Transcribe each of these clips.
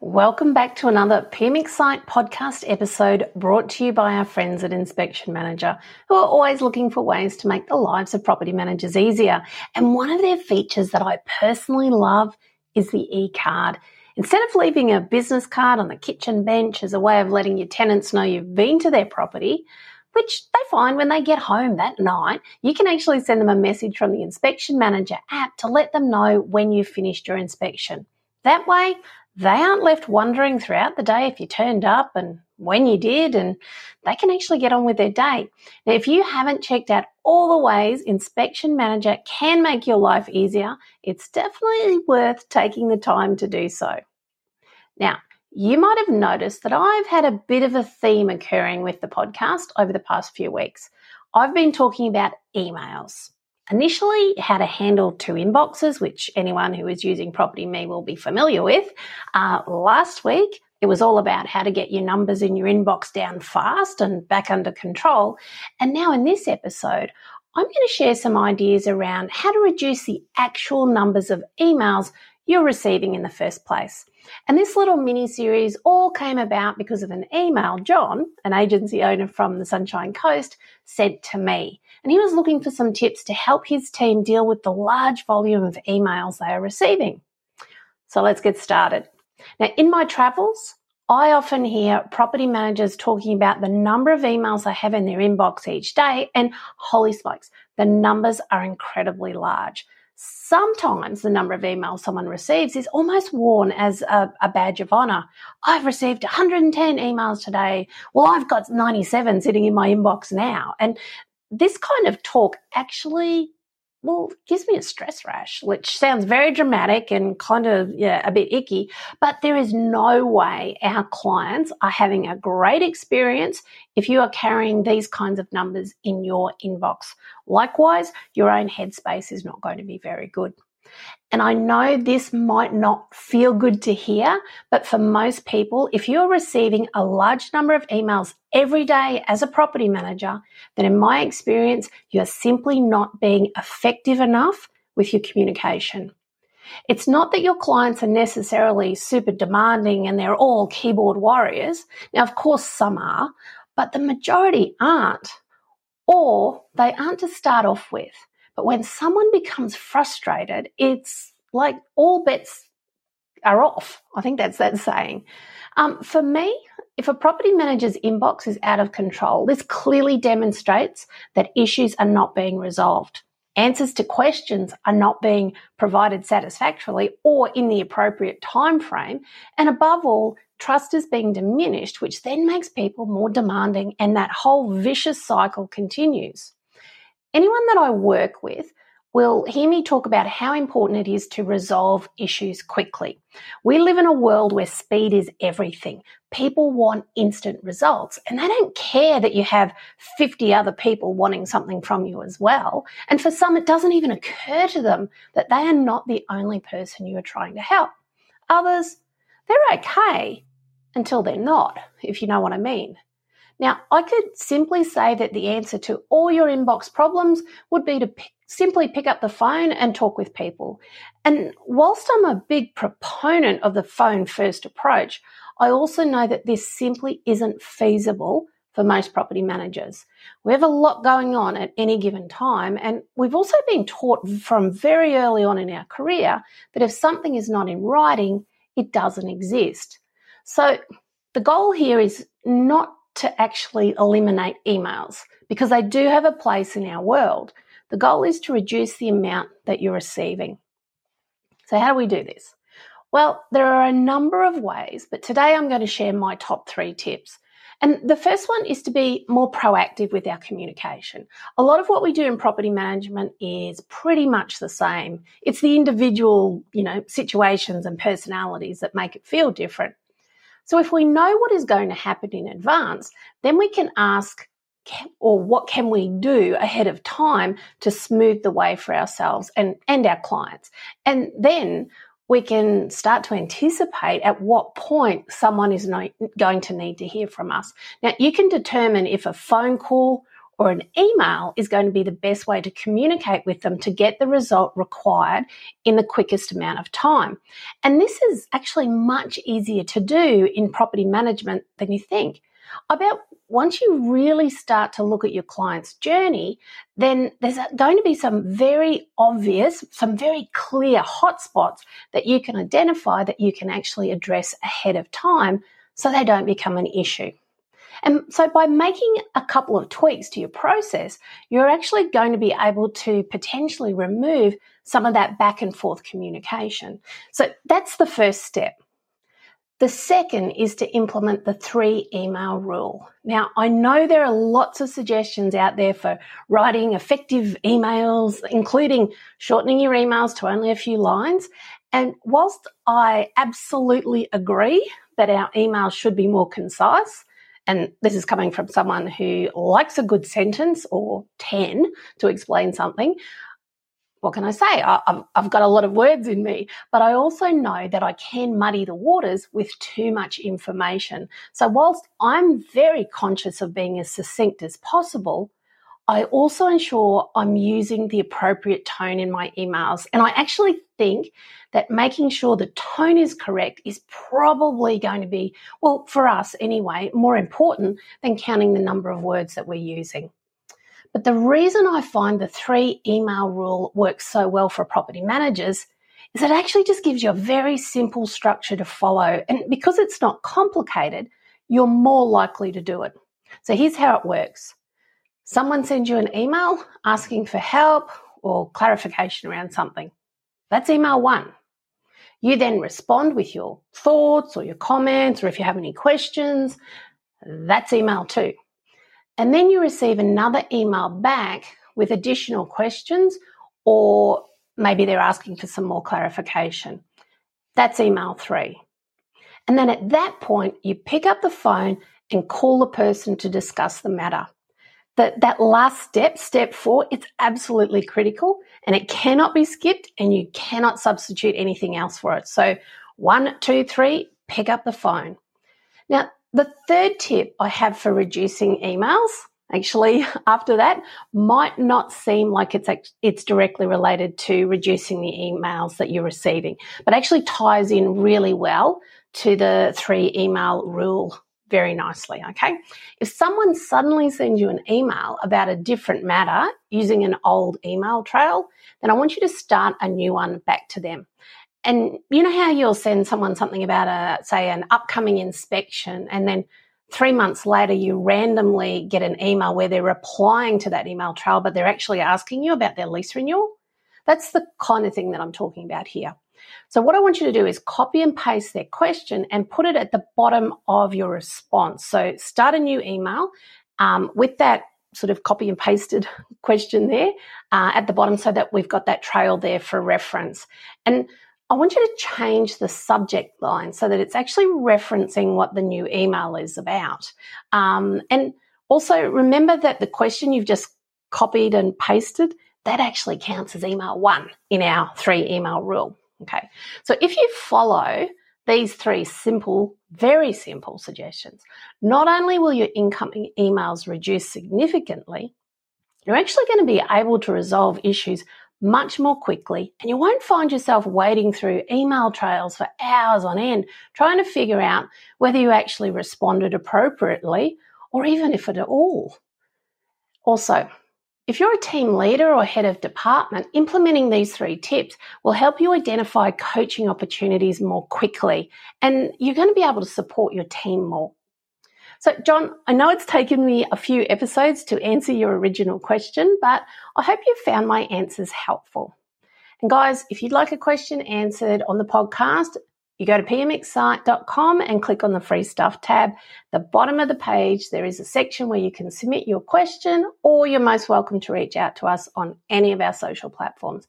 Welcome back to another PM Excite podcast episode brought to you by our friends at Inspection Manager, who are always looking for ways to make the lives of property managers easier. And one of their features that I personally love is the e card. Instead of leaving a business card on the kitchen bench as a way of letting your tenants know you've been to their property, which they find when they get home that night, you can actually send them a message from the Inspection Manager app to let them know when you've finished your inspection. That way, they aren't left wondering throughout the day if you turned up and when you did, and they can actually get on with their day. Now, if you haven't checked out all the ways Inspection Manager can make your life easier, it's definitely worth taking the time to do so. Now, you might have noticed that I've had a bit of a theme occurring with the podcast over the past few weeks. I've been talking about emails initially how to handle two inboxes, which anyone who is using PropertyMe will be familiar with. Uh, last week, it was all about how to get your numbers in your inbox down fast and back under control. And now in this episode, I'm going to share some ideas around how to reduce the actual numbers of emails you're receiving in the first place. And this little mini series all came about because of an email John, an agency owner from the Sunshine Coast, sent to me. And he was looking for some tips to help his team deal with the large volume of emails they are receiving. So let's get started. Now, in my travels, I often hear property managers talking about the number of emails they have in their inbox each day, and holy smokes, the numbers are incredibly large. Sometimes the number of emails someone receives is almost worn as a, a, badge of honor. I've received 110 emails today. Well, I've got 97 sitting in my inbox now. And this kind of talk actually well, gives me a stress rash, which sounds very dramatic and kind of yeah, a bit icky, but there is no way our clients are having a great experience if you are carrying these kinds of numbers in your inbox. Likewise, your own headspace is not going to be very good. And I know this might not feel good to hear, but for most people, if you're receiving a large number of emails every day as a property manager, then in my experience, you're simply not being effective enough with your communication. It's not that your clients are necessarily super demanding and they're all keyboard warriors. Now, of course, some are, but the majority aren't, or they aren't to start off with. But when someone becomes frustrated, it's like all bets are off. I think that's that saying. Um, for me, if a property manager's inbox is out of control, this clearly demonstrates that issues are not being resolved. Answers to questions are not being provided satisfactorily or in the appropriate time frame, and above all, trust is being diminished, which then makes people more demanding, and that whole vicious cycle continues. Anyone that I work with will hear me talk about how important it is to resolve issues quickly. We live in a world where speed is everything. People want instant results and they don't care that you have 50 other people wanting something from you as well. And for some, it doesn't even occur to them that they are not the only person you are trying to help. Others, they're okay until they're not, if you know what I mean. Now, I could simply say that the answer to all your inbox problems would be to p- simply pick up the phone and talk with people. And whilst I'm a big proponent of the phone first approach, I also know that this simply isn't feasible for most property managers. We have a lot going on at any given time, and we've also been taught from very early on in our career that if something is not in writing, it doesn't exist. So the goal here is not to actually eliminate emails because they do have a place in our world. The goal is to reduce the amount that you're receiving. So, how do we do this? Well, there are a number of ways, but today I'm going to share my top three tips. And the first one is to be more proactive with our communication. A lot of what we do in property management is pretty much the same. It's the individual, you know, situations and personalities that make it feel different. So if we know what is going to happen in advance, then we can ask or what can we do ahead of time to smooth the way for ourselves and, and our clients. And then we can start to anticipate at what point someone is no, going to need to hear from us. Now, you can determine if a phone call or an email is going to be the best way to communicate with them to get the result required in the quickest amount of time. And this is actually much easier to do in property management than you think. I bet once you really start to look at your client's journey, then there's going to be some very obvious, some very clear hotspots that you can identify that you can actually address ahead of time so they don't become an issue. And so by making a couple of tweaks to your process, you're actually going to be able to potentially remove some of that back and forth communication. So that's the first step. The second is to implement the three email rule. Now, I know there are lots of suggestions out there for writing effective emails, including shortening your emails to only a few lines. And whilst I absolutely agree that our emails should be more concise, and this is coming from someone who likes a good sentence or 10 to explain something. What can I say? I, have got a lot of words in me, but I also know that I can muddy the waters with too much information. So, whilst I'm very conscious of being as succinct as possible, I also ensure I'm using the appropriate tone in my emails. And I actually think that making sure the tone is correct is probably going to be, well, for us anyway, more important than counting the number of words that we're using. But the reason I find the three email rule works so well for property managers is it actually just gives you a very simple structure to follow. And because it's not complicated, you're more likely to do it. So here's how it works. Someone sends you an email asking for help or clarification around something. That's email one. You then respond with your thoughts or your comments, or if you have any questions, that's email two. And then you receive another email back with additional questions, or maybe they're asking for some more clarification. That's email three. And then at that point, you pick up the phone and call the person to discuss the matter that that last step, step four, it's absolutely critical and it cannot be skipped and you cannot substitute anything else for it. So one, two, three, pick up the phone. Now, the third tip I have for reducing emails, actually, after that, might not seem like it's it's directly related to reducing the emails that you're receiving, but actually ties in really well to the three email rule very nicely. Okay. If someone suddenly sends you an email about a different matter using an old email trail, then I want you to start a new one back to them. And you know how you'll send someone something about a, say, an upcoming inspection, and then three months later you randomly get an email where they're replying to that email trail, but they're actually asking you about their lease renewal? That's the kind of thing that I'm talking about here. So what I want you to do is copy and paste their question and put it at the bottom of your response. So start a new email um, with that sort of copy and pasted question there uh, at the bottom so that we've got that trail there for reference. And I want you to change the subject line so that it's actually referencing what the new email is about. Um, and also remember that the question you've just copied and pasted, that actually counts as email one in our three email rule. Okay. So if you follow these three simple, very simple suggestions, not only will your incoming emails reduce significantly, you're actually going to be able to resolve issues much more quickly and you won't find yourself wading through email trails for hours on end trying to figure out whether you actually responded appropriately or even if at all. Also, if you're a team leader or head of department, implementing these three tips will help you identify coaching opportunities more quickly and you're going to be able to support your team more. So, John, I know it's taken me a few episodes to answer your original question, but I hope you found my answers helpful. And guys, if you'd like a question answered on the podcast, you go to pmxcite.com and click on the free stuff tab. The bottom of the page, there is a section where you can submit your question, or you're most welcome to reach out to us on any of our social platforms.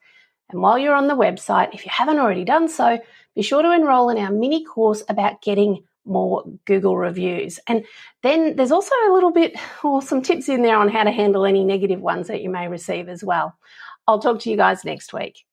And while you're on the website, if you haven't already done so, be sure to enroll in our mini course about getting more Google reviews. And then there's also a little bit or some tips in there on how to handle any negative ones that you may receive as well. I'll talk to you guys next week.